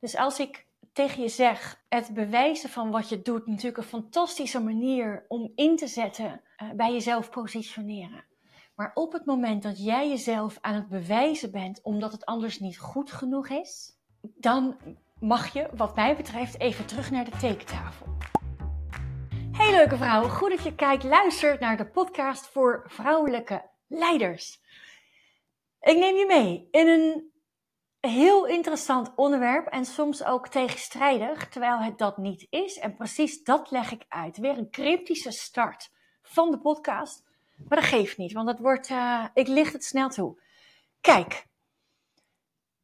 Dus als ik tegen je zeg, het bewijzen van wat je doet, natuurlijk een fantastische manier om in te zetten uh, bij jezelf positioneren. Maar op het moment dat jij jezelf aan het bewijzen bent omdat het anders niet goed genoeg is, dan mag je, wat mij betreft, even terug naar de tekentafel. Hey leuke vrouw, goed dat je kijkt, luistert naar de podcast voor vrouwelijke leiders. Ik neem je mee in een heel interessant onderwerp en soms ook tegenstrijdig, terwijl het dat niet is. En precies dat leg ik uit. Weer een cryptische start van de podcast. Maar dat geeft niet, want het wordt, uh, ik licht het snel toe. Kijk,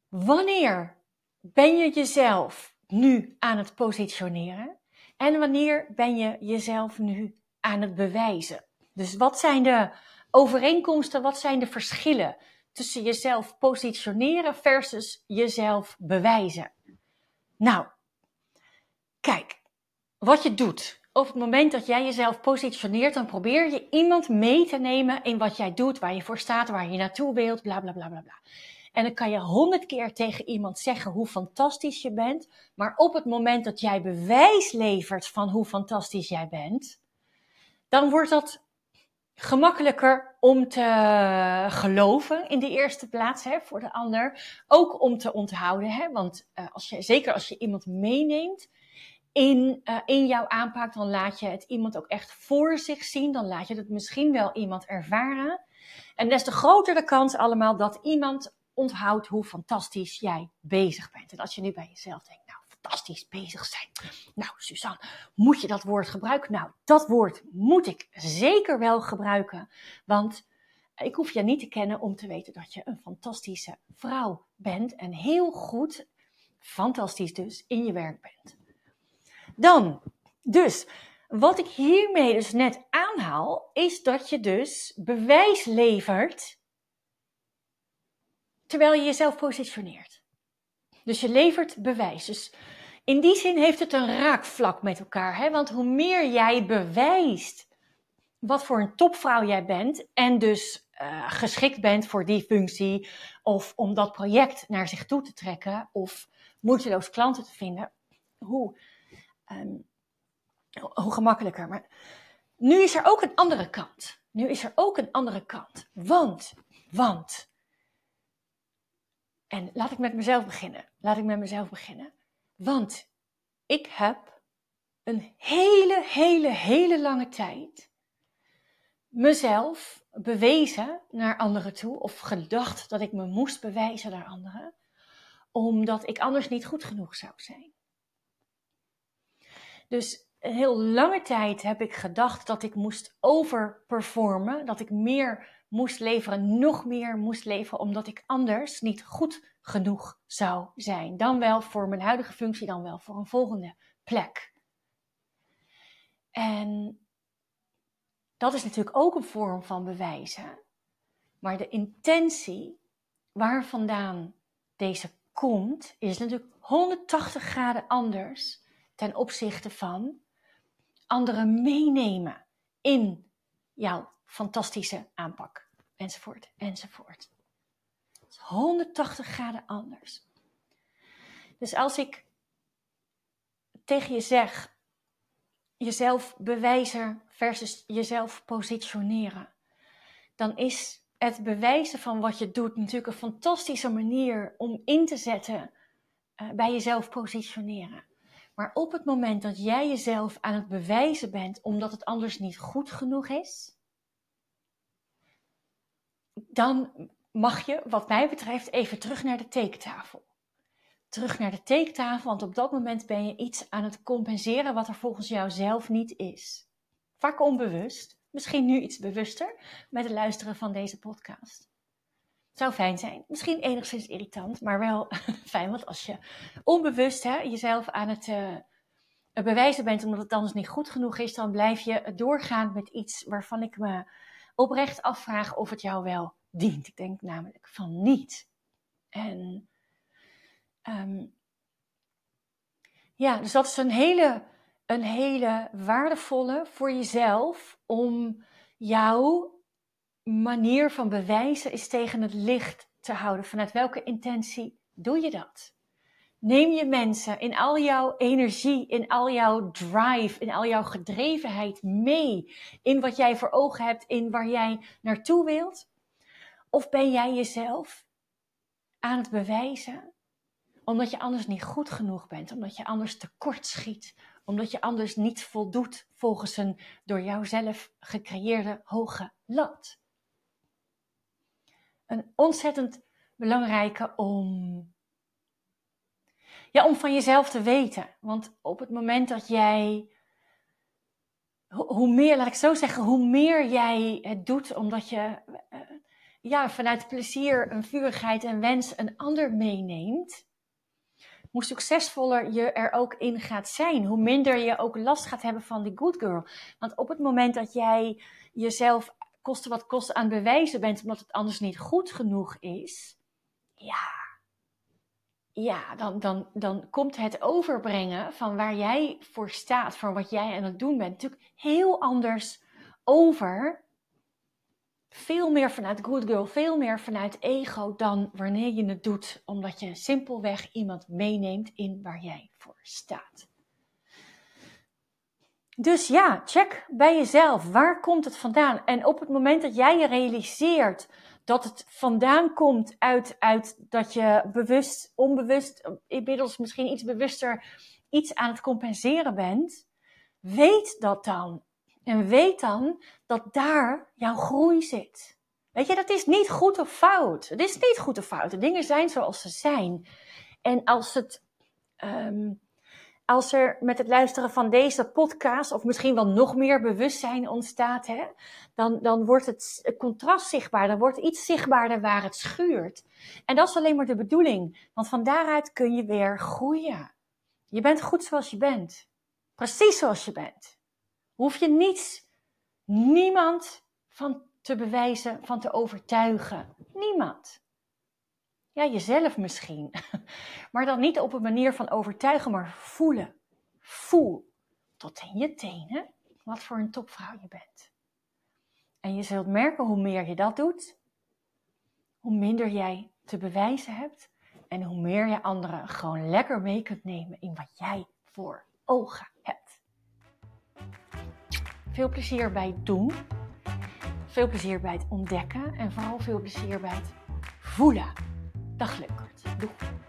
wanneer ben je jezelf nu aan het positioneren? En wanneer ben je jezelf nu aan het bewijzen? Dus wat zijn de overeenkomsten, wat zijn de verschillen tussen jezelf positioneren versus jezelf bewijzen. Nou, kijk, wat je doet. Op het moment dat jij jezelf positioneert, dan probeer je iemand mee te nemen in wat jij doet, waar je voor staat, waar je naartoe wilt, bla bla bla bla bla. En dan kan je honderd keer tegen iemand zeggen hoe fantastisch je bent, maar op het moment dat jij bewijs levert van hoe fantastisch jij bent, dan wordt dat gemakkelijker om te geloven in de eerste plaats hè, voor de ander. Ook om te onthouden. Hè, want uh, als je, zeker als je iemand meeneemt in, uh, in jouw aanpak, dan laat je het iemand ook echt voor zich zien. Dan laat je het misschien wel iemand ervaren. En des te groter de kans allemaal dat iemand onthoudt hoe fantastisch jij bezig bent. En als je nu bij jezelf denkt, fantastisch bezig zijn. Nou, Suzanne, moet je dat woord gebruiken? Nou, dat woord moet ik zeker wel gebruiken. Want ik hoef je niet te kennen om te weten dat je een fantastische vrouw bent. En heel goed, fantastisch dus, in je werk bent. Dan, dus, wat ik hiermee dus net aanhaal, is dat je dus bewijs levert terwijl je jezelf positioneert. Dus je levert bewijs. Dus in die zin heeft het een raakvlak met elkaar. Hè? Want hoe meer jij bewijst wat voor een topvrouw jij bent en dus uh, geschikt bent voor die functie of om dat project naar zich toe te trekken of moeiteloos klanten te vinden, hoe, um, hoe gemakkelijker. Maar nu is er ook een andere kant. Nu is er ook een andere kant. Want, want, en laat ik met mezelf beginnen. Laat ik met mezelf beginnen. Want ik heb een hele, hele, hele lange tijd mezelf bewezen naar anderen toe, of gedacht dat ik me moest bewijzen naar anderen, omdat ik anders niet goed genoeg zou zijn. Dus heel lange tijd heb ik gedacht dat ik moest overperformen, dat ik meer moest leveren, nog meer moest leveren, omdat ik anders niet goed genoeg zou zijn. Dan wel voor mijn huidige functie, dan wel voor een volgende plek. En dat is natuurlijk ook een vorm van bewijzen. Maar de intentie waar vandaan deze komt, is natuurlijk 180 graden anders ten opzichte van anderen meenemen in jouw fantastische aanpak. Enzovoort, enzovoort. 180 graden anders. Dus als ik tegen je zeg, jezelf bewijzen versus jezelf positioneren, dan is het bewijzen van wat je doet natuurlijk een fantastische manier om in te zetten uh, bij jezelf positioneren. Maar op het moment dat jij jezelf aan het bewijzen bent omdat het anders niet goed genoeg is, dan mag je, wat mij betreft, even terug naar de tekentafel. Terug naar de tekentafel, want op dat moment ben je iets aan het compenseren wat er volgens jou zelf niet is. Vaak onbewust, misschien nu iets bewuster met het luisteren van deze podcast. Zou fijn zijn, misschien enigszins irritant, maar wel fijn, want als je onbewust hè, jezelf aan het uh, bewijzen bent omdat het anders niet goed genoeg is, dan blijf je doorgaan met iets waarvan ik me oprecht afvraag of het jou wel dient. Ik denk namelijk van niet. En um, ja, dus dat is een hele, een hele waardevolle voor jezelf om jouw manier van bewijzen is tegen het licht te houden. Vanuit welke intentie doe je dat? Neem je mensen in al jouw energie, in al jouw drive, in al jouw gedrevenheid mee in wat jij voor ogen hebt, in waar jij naartoe wilt? Of ben jij jezelf aan het bewijzen omdat je anders niet goed genoeg bent, omdat je anders tekort schiet, omdat je anders niet voldoet volgens een door jouzelf gecreëerde hoge lat? Een ontzettend belangrijke om ja, om van jezelf te weten. Want op het moment dat jij, hoe meer, laat ik zo zeggen, hoe meer jij het doet omdat je uh, ja, vanuit plezier, een vurigheid en wens een ander meeneemt, hoe succesvoller je er ook in gaat zijn. Hoe minder je ook last gaat hebben van die good girl. Want op het moment dat jij jezelf koste wat kost aan bewijzen bent, omdat het anders niet goed genoeg is, ja, ja, dan, dan, dan komt het overbrengen van waar jij voor staat, van wat jij aan het doen bent, natuurlijk heel anders over. Veel meer vanuit good girl, veel meer vanuit ego dan wanneer je het doet omdat je simpelweg iemand meeneemt in waar jij voor staat. Dus ja, check bij jezelf. Waar komt het vandaan? En op het moment dat jij je realiseert dat het vandaan komt uit, uit dat je bewust, onbewust, inmiddels misschien iets bewuster iets aan het compenseren bent, weet dat dan. En weet dan dat daar jouw groei zit. Weet je, dat is niet goed of fout. Het is niet goed of fout. De dingen zijn zoals ze zijn. En als het um, als er met het luisteren van deze podcast, of misschien wel nog meer bewustzijn ontstaat, hè, dan, dan wordt het contrast zichtbaar. Dan wordt iets zichtbaarder waar het schuurt. En dat is alleen maar de bedoeling, want van daaruit kun je weer groeien. Je bent goed zoals je bent. Precies zoals je bent. Hoef je niets, niemand van te bewijzen, van te overtuigen. Niemand. Ja, jezelf misschien. Maar dan niet op een manier van overtuigen, maar voelen. Voel tot in je tenen wat voor een topvrouw je bent. En je zult merken hoe meer je dat doet, hoe minder jij te bewijzen hebt en hoe meer je anderen gewoon lekker mee kunt nemen in wat jij voor ogen hebt. Veel plezier bij het doen, veel plezier bij het ontdekken en vooral veel plezier bij het voelen. Dag leukert. Doei.